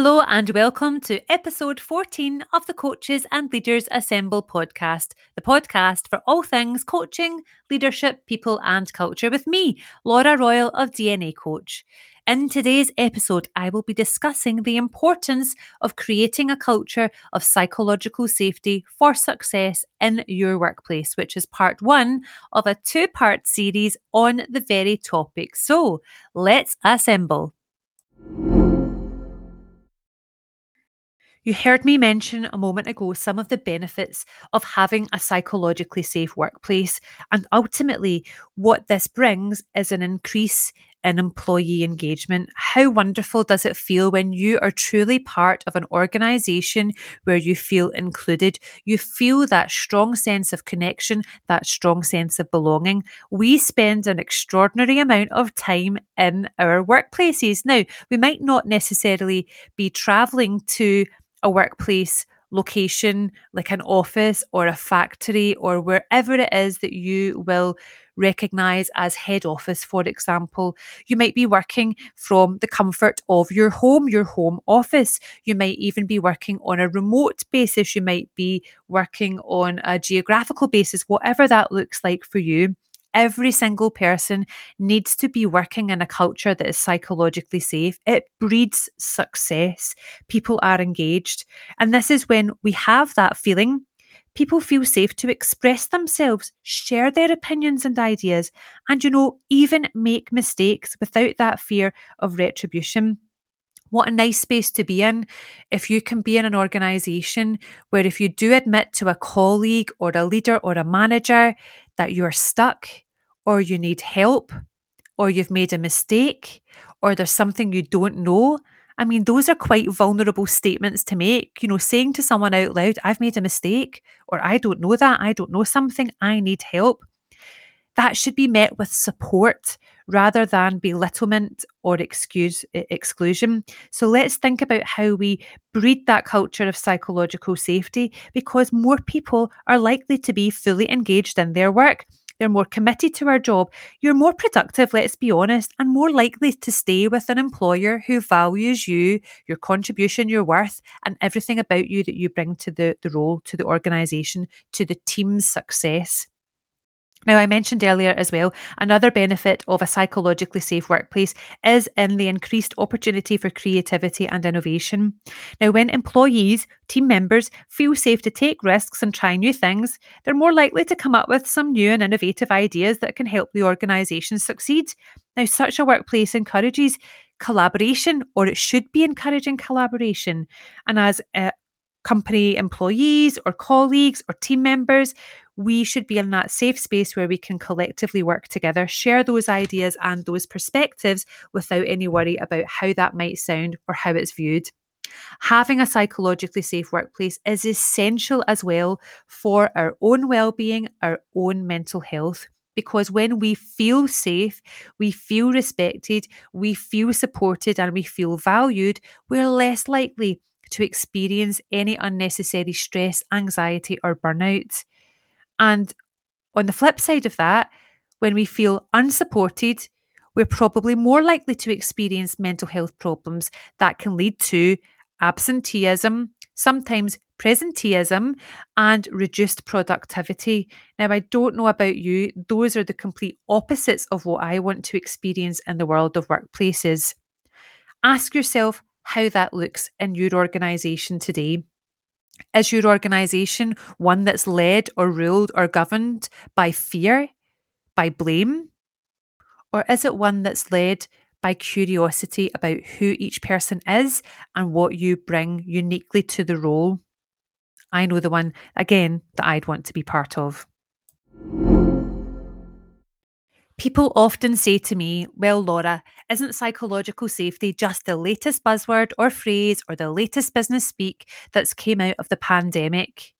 Hello and welcome to episode 14 of the Coaches and Leaders Assemble podcast, the podcast for all things coaching, leadership, people, and culture with me, Laura Royal of DNA Coach. In today's episode, I will be discussing the importance of creating a culture of psychological safety for success in your workplace, which is part one of a two part series on the very topic. So let's assemble. You heard me mention a moment ago some of the benefits of having a psychologically safe workplace. And ultimately, what this brings is an increase in employee engagement. How wonderful does it feel when you are truly part of an organization where you feel included? You feel that strong sense of connection, that strong sense of belonging. We spend an extraordinary amount of time in our workplaces. Now, we might not necessarily be traveling to a workplace location, like an office or a factory or wherever it is that you will recognize as head office, for example. You might be working from the comfort of your home, your home office. You might even be working on a remote basis. You might be working on a geographical basis, whatever that looks like for you. Every single person needs to be working in a culture that is psychologically safe. It breeds success. People are engaged. And this is when we have that feeling. People feel safe to express themselves, share their opinions and ideas, and, you know, even make mistakes without that fear of retribution. What a nice space to be in if you can be in an organization where, if you do admit to a colleague or a leader or a manager that you're stuck or you need help or you've made a mistake or there's something you don't know. I mean, those are quite vulnerable statements to make. You know, saying to someone out loud, I've made a mistake, or I don't know that, I don't know something, I need help. That should be met with support rather than belittlement or excuse exclusion. So let's think about how we breed that culture of psychological safety because more people are likely to be fully engaged in their work. They're more committed to our job. You're more productive, let's be honest, and more likely to stay with an employer who values you, your contribution, your worth, and everything about you that you bring to the, the role, to the organisation, to the team's success. Now, I mentioned earlier as well, another benefit of a psychologically safe workplace is in the increased opportunity for creativity and innovation. Now, when employees, team members feel safe to take risks and try new things, they're more likely to come up with some new and innovative ideas that can help the organisation succeed. Now, such a workplace encourages collaboration, or it should be encouraging collaboration. And as uh, company employees or colleagues or team members, we should be in that safe space where we can collectively work together, share those ideas and those perspectives without any worry about how that might sound or how it's viewed. Having a psychologically safe workplace is essential as well for our own well-being, our own mental health because when we feel safe, we feel respected, we feel supported, and we feel valued, we're less likely to experience any unnecessary stress, anxiety, or burnout. And on the flip side of that, when we feel unsupported, we're probably more likely to experience mental health problems that can lead to absenteeism, sometimes presenteeism, and reduced productivity. Now, I don't know about you, those are the complete opposites of what I want to experience in the world of workplaces. Ask yourself how that looks in your organisation today. Is your organisation one that's led or ruled or governed by fear, by blame? Or is it one that's led by curiosity about who each person is and what you bring uniquely to the role? I know the one, again, that I'd want to be part of. People often say to me, Well, Laura, isn't psychological safety just the latest buzzword or phrase or the latest business speak that's came out of the pandemic?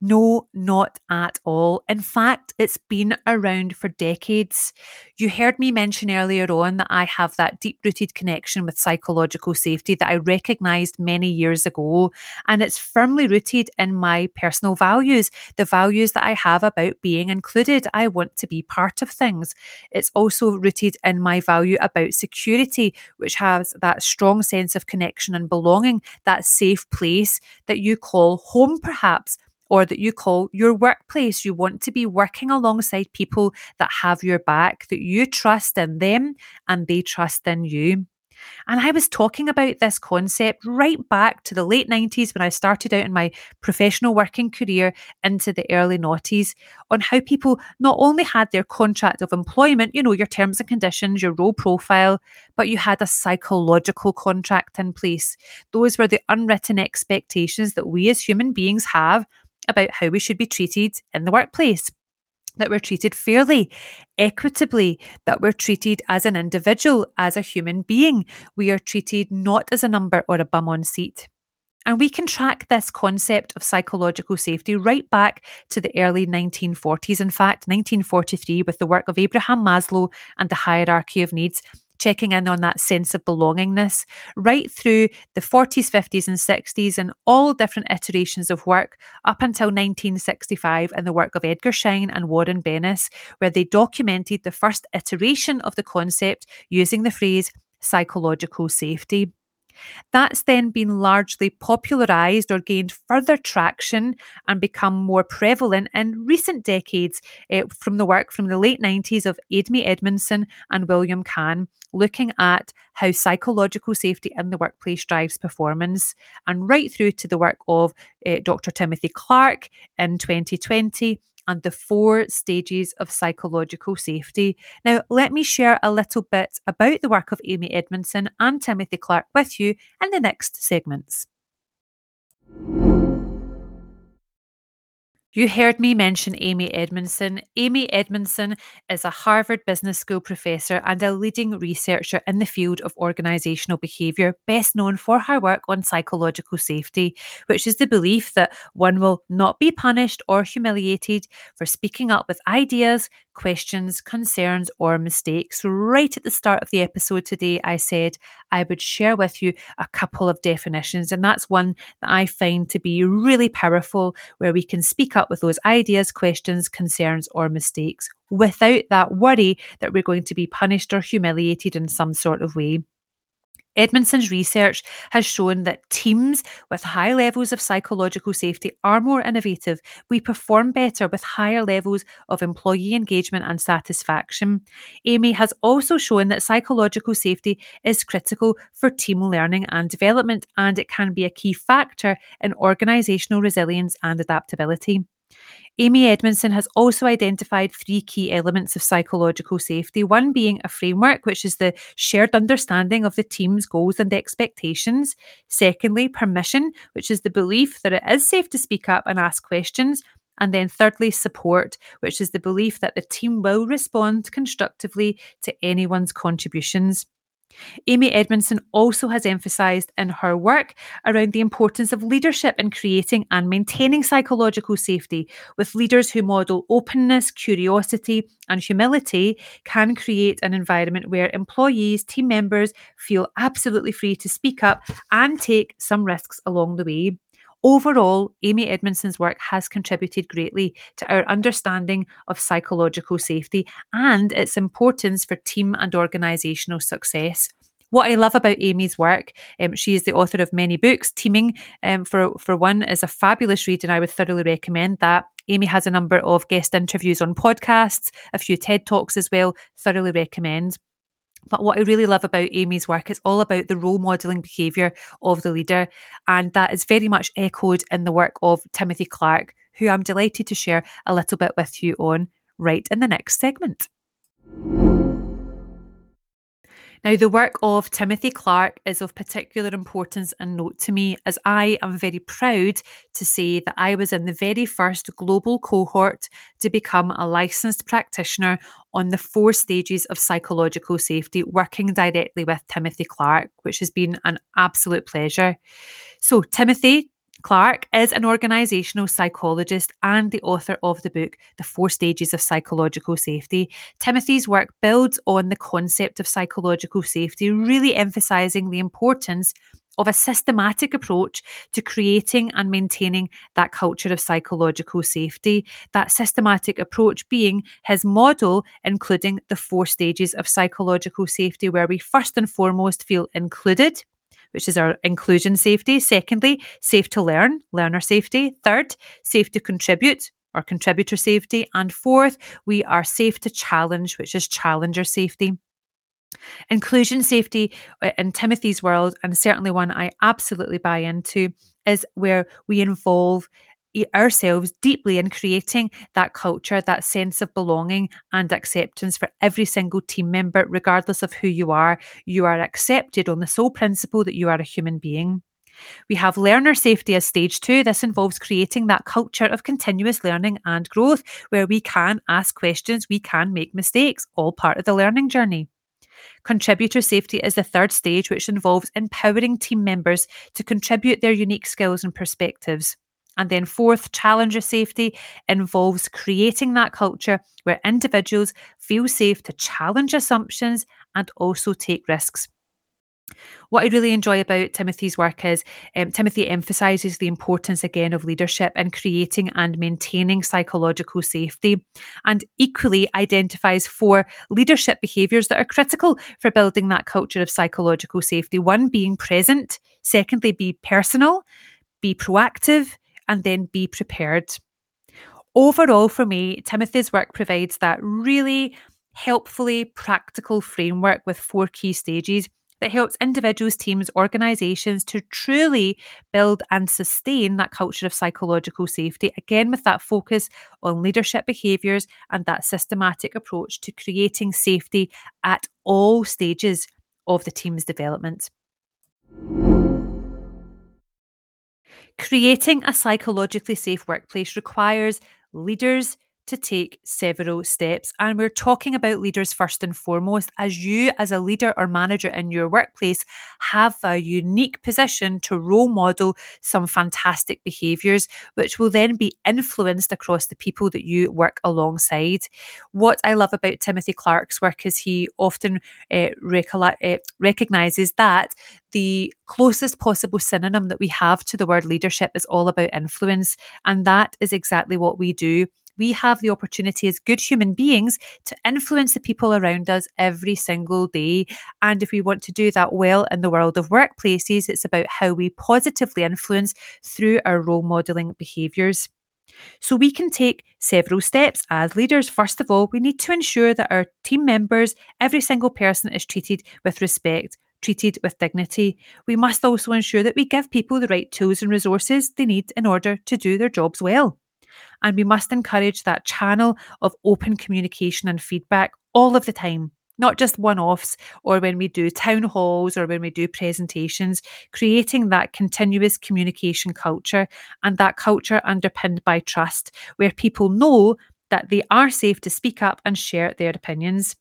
No, not at all. In fact, it's been around for decades. You heard me mention earlier on that I have that deep rooted connection with psychological safety that I recognized many years ago. And it's firmly rooted in my personal values, the values that I have about being included. I want to be part of things. It's also rooted in my value about security, which has that strong sense of connection and belonging, that safe place that you call home, perhaps or that you call your workplace. You want to be working alongside people that have your back, that you trust in them and they trust in you. And I was talking about this concept right back to the late 90s when I started out in my professional working career into the early noughties on how people not only had their contract of employment, you know, your terms and conditions, your role profile, but you had a psychological contract in place. Those were the unwritten expectations that we as human beings have about how we should be treated in the workplace. That we're treated fairly, equitably, that we're treated as an individual, as a human being. We are treated not as a number or a bum on seat. And we can track this concept of psychological safety right back to the early 1940s. In fact, 1943, with the work of Abraham Maslow and the hierarchy of needs, checking in on that sense of belongingness right through the 40s, 50s, and 60s, and all different iterations of work up until 1965 and the work of Edgar Schein and Warren Bennis, where they documented the first iteration of the concept using the phrase psychological safety. That's then been largely popularised or gained further traction and become more prevalent in recent decades uh, from the work from the late 90s of Amy Edmondson and William Kahn, looking at how psychological safety in the workplace drives performance, and right through to the work of uh, Dr. Timothy Clark in 2020 and the four stages of psychological safety. Now, let me share a little bit about the work of Amy Edmondson and Timothy Clark with you in the next segments. You heard me mention Amy Edmondson. Amy Edmondson is a Harvard Business School professor and a leading researcher in the field of organizational behavior, best known for her work on psychological safety, which is the belief that one will not be punished or humiliated for speaking up with ideas, questions, concerns, or mistakes. Right at the start of the episode today, I said I would share with you a couple of definitions, and that's one that I find to be really powerful, where we can speak up with those ideas, questions, concerns, or mistakes without that worry that we're going to be punished or humiliated in some sort of way. Edmondson's research has shown that teams with high levels of psychological safety are more innovative. We perform better with higher levels of employee engagement and satisfaction. Amy has also shown that psychological safety is critical for team learning and development, and it can be a key factor in organisational resilience and adaptability. Amy Edmondson has also identified three key elements of psychological safety one being a framework, which is the shared understanding of the team's goals and expectations. Secondly, permission, which is the belief that it is safe to speak up and ask questions. And then, thirdly, support, which is the belief that the team will respond constructively to anyone's contributions. Amy Edmondson also has emphasised in her work around the importance of leadership in creating and maintaining psychological safety, with leaders who model openness, curiosity, and humility can create an environment where employees, team members feel absolutely free to speak up and take some risks along the way. Overall, Amy Edmondson's work has contributed greatly to our understanding of psychological safety and its importance for team and organisational success. What I love about Amy's work, um, she is the author of many books. Teaming, um, for for one, is a fabulous read, and I would thoroughly recommend that. Amy has a number of guest interviews on podcasts, a few TED talks as well. Thoroughly recommend. But what I really love about Amy's work is all about the role modelling behaviour of the leader. And that is very much echoed in the work of Timothy Clark, who I'm delighted to share a little bit with you on right in the next segment. Now, the work of Timothy Clark is of particular importance and note to me, as I am very proud to say that I was in the very first global cohort to become a licensed practitioner on the four stages of psychological safety, working directly with Timothy Clark, which has been an absolute pleasure. So, Timothy Clark is an organizational psychologist and the author of the book, The Four Stages of Psychological Safety. Timothy's work builds on the concept of psychological safety, really emphasizing the importance of a systematic approach to creating and maintaining that culture of psychological safety. That systematic approach being his model, including the four stages of psychological safety, where we first and foremost feel included which is our inclusion safety. Secondly, safe to learn, learner safety. Third, safe to contribute, or contributor safety. And fourth, we are safe to challenge, which is challenger safety. Inclusion safety uh, in Timothy's world, and certainly one I absolutely buy into, is where we involve ourselves deeply in creating that culture, that sense of belonging and acceptance for every single team member, regardless of who you are. You are accepted on the sole principle that you are a human being. We have learner safety as stage two. This involves creating that culture of continuous learning and growth where we can ask questions, we can make mistakes, all part of the learning journey. Contributor safety is the third stage, which involves empowering team members to contribute their unique skills and perspectives. And then, fourth, challenger safety involves creating that culture where individuals feel safe to challenge assumptions and also take risks. What I really enjoy about Timothy's work is um, Timothy emphasizes the importance again of leadership in creating and maintaining psychological safety, and equally identifies four leadership behaviors that are critical for building that culture of psychological safety. One being present, secondly, be personal, be proactive, and then be prepared. Overall, for me, Timothy's work provides that really helpfully practical framework with four key stages that helps individuals, teams, organizations to truly build and sustain that culture of psychological safety. Again, with that focus on leadership behaviors and that systematic approach to creating safety at all stages of the team's development. Creating a psychologically safe workplace requires leaders to take several steps. And we're talking about leaders first and foremost, as you, as a leader or manager in your workplace, have a unique position to role model some fantastic behaviors, which will then be influenced across the people that you work alongside. What I love about Timothy Clark's work is he often uh, uh, recognizes that the closest possible synonym that we have to the word leadership is all about influence. And that is exactly what we do we have the opportunity as good human beings to influence the people around us every single day. And if we want to do that well in the world of workplaces, it's about how we positively influence through our role modeling behaviours. So we can take several steps as leaders. First of all, we need to ensure that our team members, every single person, is treated with respect treated with dignity. We must also ensure that we give people the right tools and resources they need in order to do their jobs well. And we must encourage that channel of open communication and feedback all of the time, not just one offs or when we do town halls or when we do presentations, creating that continuous communication culture and that culture underpinned by trust, where people know that they are safe to speak up and share their opinions.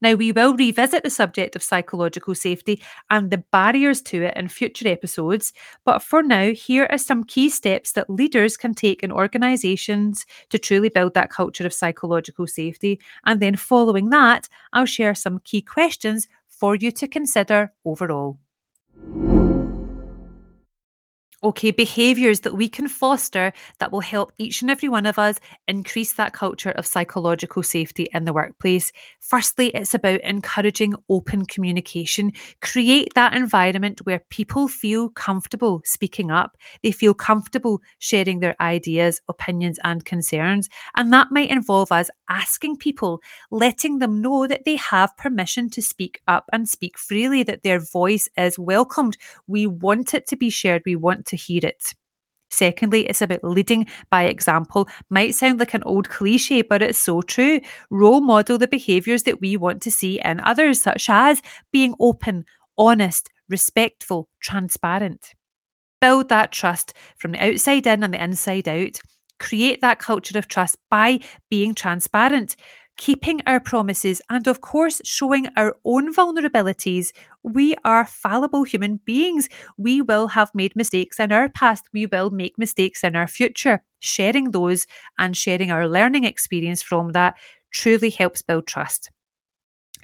Now, we will revisit the subject of psychological safety and the barriers to it in future episodes, but for now, here are some key steps that leaders can take in organisations to truly build that culture of psychological safety. And then, following that, I'll share some key questions for you to consider overall. Okay, behaviors that we can foster that will help each and every one of us increase that culture of psychological safety in the workplace. Firstly, it's about encouraging open communication. Create that environment where people feel comfortable speaking up, they feel comfortable sharing their ideas, opinions, and concerns. And that might involve us asking people, letting them know that they have permission to speak up and speak freely, that their voice is welcomed. We want it to be shared, we want to to hear it. Secondly, it's about leading by example. Might sound like an old cliche, but it's so true. Role model the behaviours that we want to see in others, such as being open, honest, respectful, transparent. Build that trust from the outside in and the inside out. Create that culture of trust by being transparent. Keeping our promises, and of course, showing our own vulnerabilities. We are fallible human beings. We will have made mistakes in our past. We will make mistakes in our future. Sharing those and sharing our learning experience from that truly helps build trust.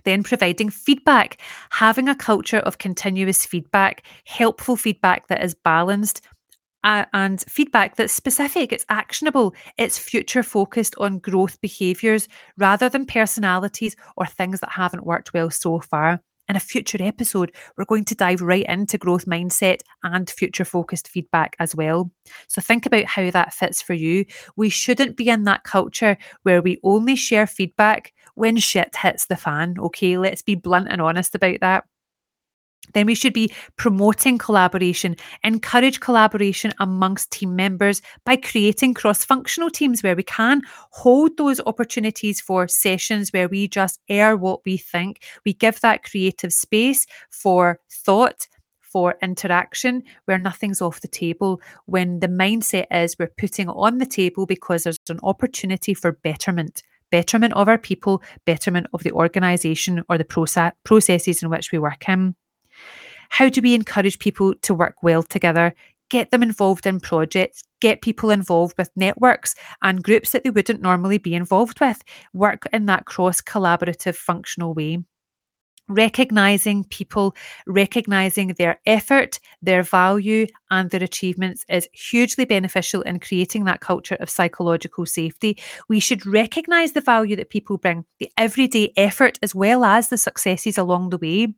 Then providing feedback, having a culture of continuous feedback, helpful feedback that is balanced, uh, and feedback that's specific, it's actionable, it's future focused on growth behaviours rather than personalities or things that haven't worked well so far. In a future episode, we're going to dive right into growth mindset and future focused feedback as well. So think about how that fits for you. We shouldn't be in that culture where we only share feedback when shit hits the fan. Okay, let's be blunt and honest about that then we should be promoting collaboration, encourage collaboration amongst team members by creating cross functional teams where we can hold those opportunities for sessions where we just air what we think. We give that creative space for thought. For interaction where nothing's off the table, when the mindset is we're putting on the table because there's an opportunity for betterment betterment of our people, betterment of the organisation or the process, processes in which we work in. How do we encourage people to work well together? Get them involved in projects, get people involved with networks and groups that they wouldn't normally be involved with. Work in that cross collaborative functional way recognizing people, recognizing their effort, their value, and their achievements is hugely beneficial in creating that culture of psychological safety. We should recognize the value that people bring, the everyday effort, as well as the successes along the way.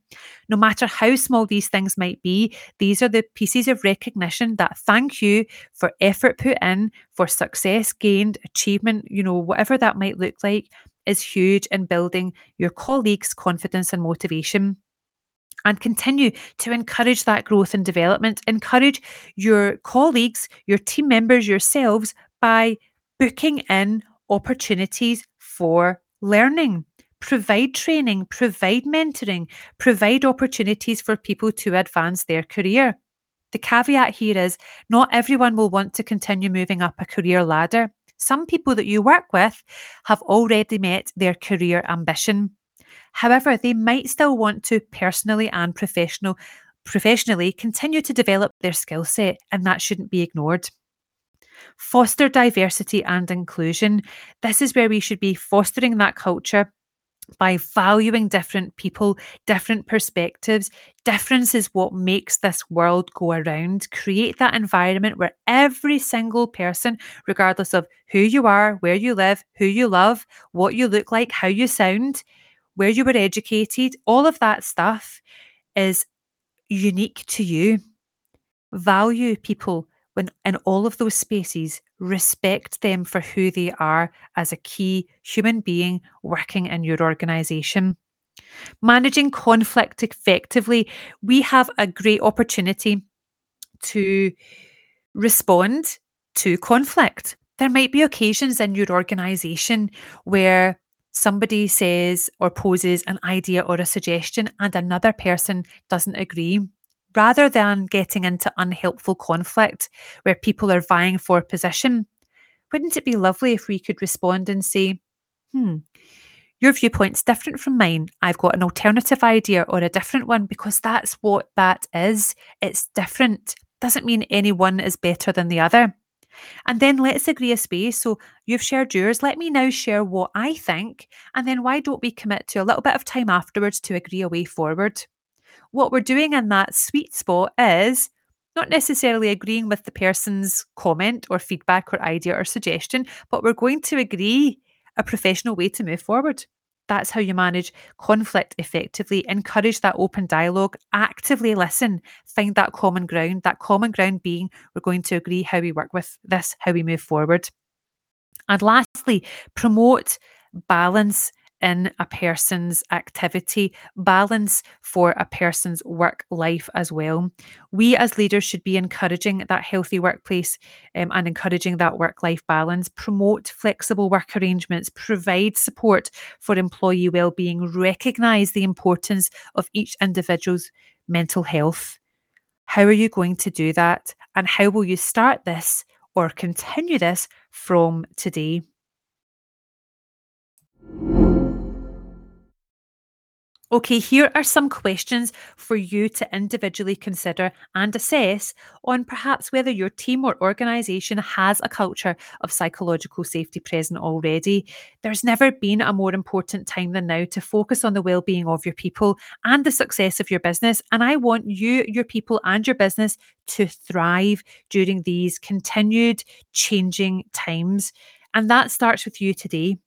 No matter how small these things might be, these are the pieces of recognition that thank you for effort put in, for success gained, achievement, you know, whatever that might look like is huge in building your colleagues' confidence and motivation. And continue to encourage that growth and development. Encourage your colleagues, your team members, yourselves by booking in opportunities for learning. Provide training, provide mentoring, provide opportunities for people to advance their career. The caveat here is not everyone will want to continue moving up a career ladder. Some people that you work with have already met their career ambition. However, they might still want to personally and professional professionally continue to develop their skill set and that shouldn't be ignored. Foster diversity and inclusion. This is where we should be fostering that culture by valuing different people, different perspectives. Difference is what makes this world go around. Create that environment where every single person, regardless of who you are, where you live, who you love, what you look like, how you sound, where you were educated, all of that stuff is unique to you. Value people when in all of those spaces, respect them for who they are as a key human being working in your organization. Managing conflict effectively, we have a great opportunity to respond to conflict. There might be occasions in your organization where somebody says or poses an idea or a suggestion and another person doesn't agree rather than getting into unhelpful conflict where people are vying for position, wouldn't it be lovely if we could respond and say, hmm, your viewpoint's different from mine. I've got an alternative idea or a different one because that's what that is. It's different. Doesn't mean any one is better than the other. And then let's agree a space. So you've shared yours. Let me now share what I think. And then why don't we commit to a little bit of time afterwards to agree a way forward? What we're doing in that sweet spot is not necessarily agreeing with the person's comment or feedback or idea or suggestion, but we're going to agree a professional way to move forward. That's how you manage conflict effectively. Encourage that open dialogue, actively listen, find that common ground. That common ground being we're going to agree how we work with this, how we move forward. And lastly, promote balance in a person's activity, balance for a person's work life as well. We as leaders should be encouraging that healthy workplace um, and encouraging that work life balance, promote flexible work arrangements, provide support for employee well-being, recognize the importance of each individual's mental health. How are you going to do that? And how will you start this or continue this from today? Okay, here are some questions for you to individually consider and assess on perhaps whether your team or organisation has a culture of psychological safety present already. There's never been a more important time than now to focus on the well-being of your people and the success of your business. And I want you, your people, and your business to thrive during these continued changing times. And that starts with you today.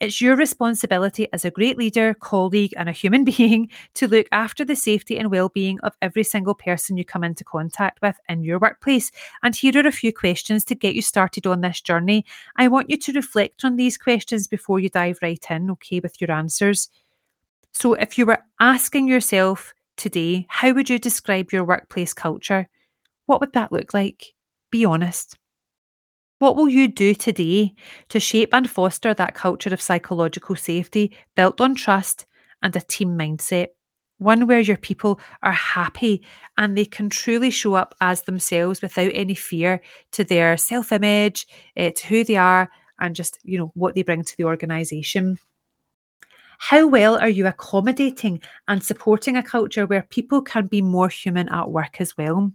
It's your responsibility as a great leader, colleague, and a human being to look after the safety and well-being of every single person you come into contact with in your workplace. And here are a few questions to get you started on this journey. I want you to reflect on these questions before you dive right in, okay, with your answers. So, if you were asking yourself today, how would you describe your workplace culture? What would that look like? Be honest. What will you do today to shape and foster that culture of psychological safety built on trust and a team mindset? One where your people are happy and they can truly show up as themselves without any fear to their self image, uh, eh, to who they are, and just, you know, what they bring to the organisation. How well are you accommodating and supporting a culture where people can be more human at work as well?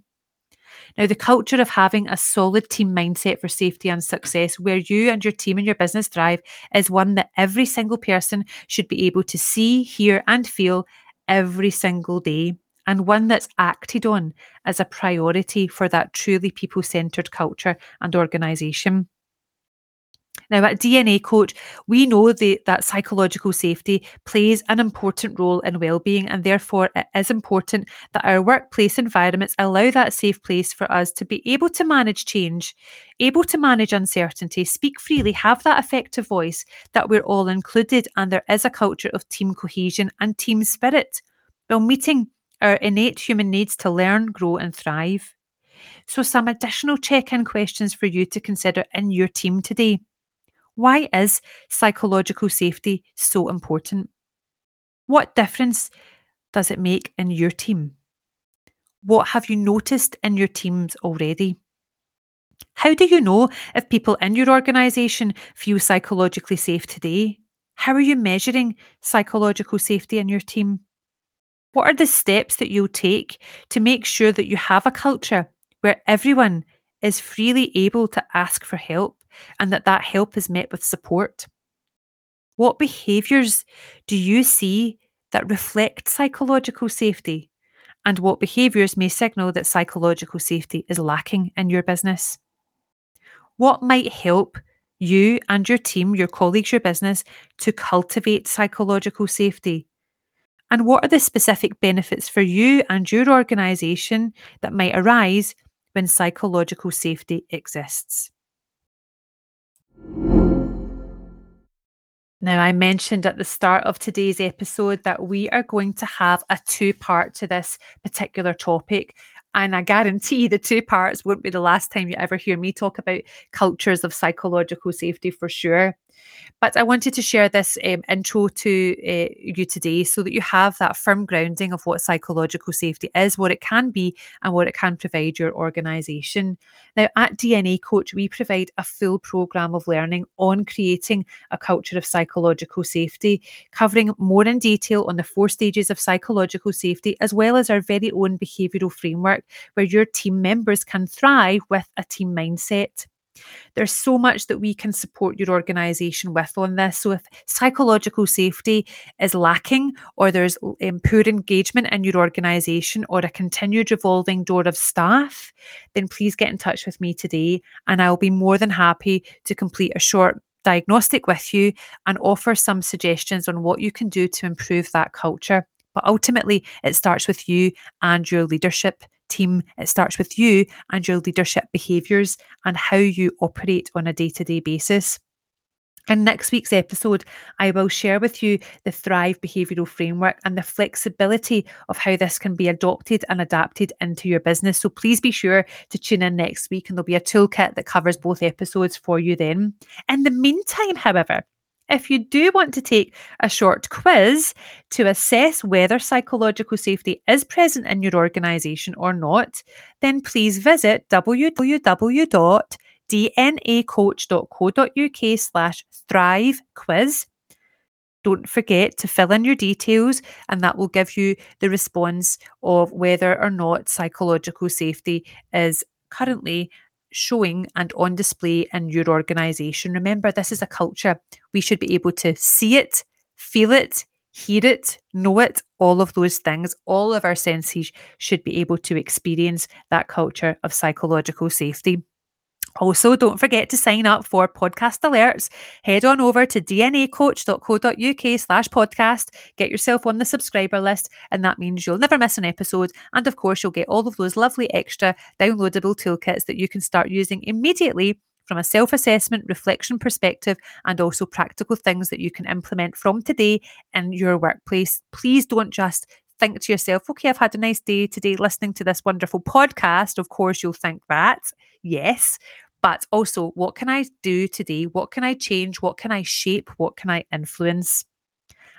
Now, the culture of having a solid team mindset for safety and success, where you and your team and your business thrive, is one that every single person should be able to see, hear, and feel every single day, and one that's acted on as a priority for that truly people centered culture and organisation. Now, at DNA Coach, we know the, that psychological safety plays an important role in well-being, and therefore it is important that our workplace environments allow that safe place for us to be able to manage change, able to manage uncertainty, speak freely, have that effective voice, that we're all included, and there is a culture of team cohesion and team spirit, while meeting our innate human needs to learn, grow, and thrive. So, some additional check in questions for you to consider in your team today. Why is psychological safety so important? What difference does it make in your team? What have you noticed in your teams already? How do you know if people in your organisation feel psychologically safe today? How are you measuring psychological safety in your team? What are the steps that you'll take to make sure that you have a culture where everyone is freely able to ask for help and that that help is met with support. What behaviours do you see that reflect psychological safety? And what behaviours may signal that psychological safety is lacking in your business? What might help you and your team, your colleagues, your business to cultivate psychological safety? And what are the specific benefits for you and your organisation that might arise when psychological safety exists? Now, I mentioned at the start of today's episode that we are going to have a two part to this particular topic. And I guarantee the two parts won't be the last time you ever hear me talk about cultures of psychological safety for sure. But I wanted to share this um, intro to uh, you today so that you have that firm grounding of what psychological safety is, what it can be, and what it can provide your organisation. Now, at DNA Coach, we provide a full programme of learning on creating a culture of psychological safety, covering more in detail on the four stages of psychological safety, as well as our very own behavioural framework where your team members can thrive with a team mindset. There's so much that we can support your organisation with on this. So, if psychological safety is lacking, or there's um, poor engagement in your organisation, or a continued revolving door of staff, then please get in touch with me today, and I'll be more than happy to complete a short diagnostic with you and offer some suggestions on what you can do to improve that culture. But ultimately, it starts with you and your leadership team, it starts with you and your leadership behaviours and how you operate on a day to day basis. In next week's episode, I will share with you the Thrive Behavioural Framework and the flexibility of how this can be adopted and adapted into your business. So please be sure to tune in next week, and there'll be a toolkit that covers both episodes for you then. In the meantime, however, if you do want to take a short quiz to assess whether psychological safety is present in your organisation or not, then please visit www.dnacoach.co.uk slash thrive quiz. Don't forget to fill in your details, and that will give you the response of whether or not psychological safety is currently showing and on display in your organization. Remember, this is a culture. We should be able to see it, feel it, hear it, know it, all of those things. All of our senses should be able to experience that culture of psychological safety. Also, don't forget to sign up for podcast alerts. Head on over to dnacoach.co.uk slash podcast, get yourself on the subscriber list, and that means you'll never miss an episode. And of course, you'll get all of those lovely extra downloadable toolkits that you can start using immediately from a self assessment, reflection perspective, and also practical things that you can implement from today in your workplace. Please don't just think to yourself, okay, I've had a nice day today listening to this wonderful podcast. Of course, you'll think that. Yes. But also, what can I do today? What can I change? What can I shape? What can I influence?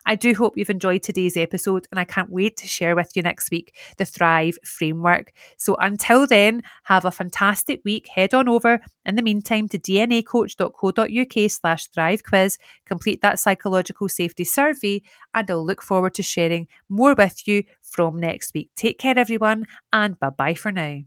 I do hope you've enjoyed today's episode and I can't wait to share with you next week the Thrive framework. So until then, have a fantastic week. Head on over in the meantime to dnacoach.co.uk slash thrive quiz, complete that psychological safety survey, and I'll look forward to sharing more with you from next week. Take care, everyone, and bye bye for now.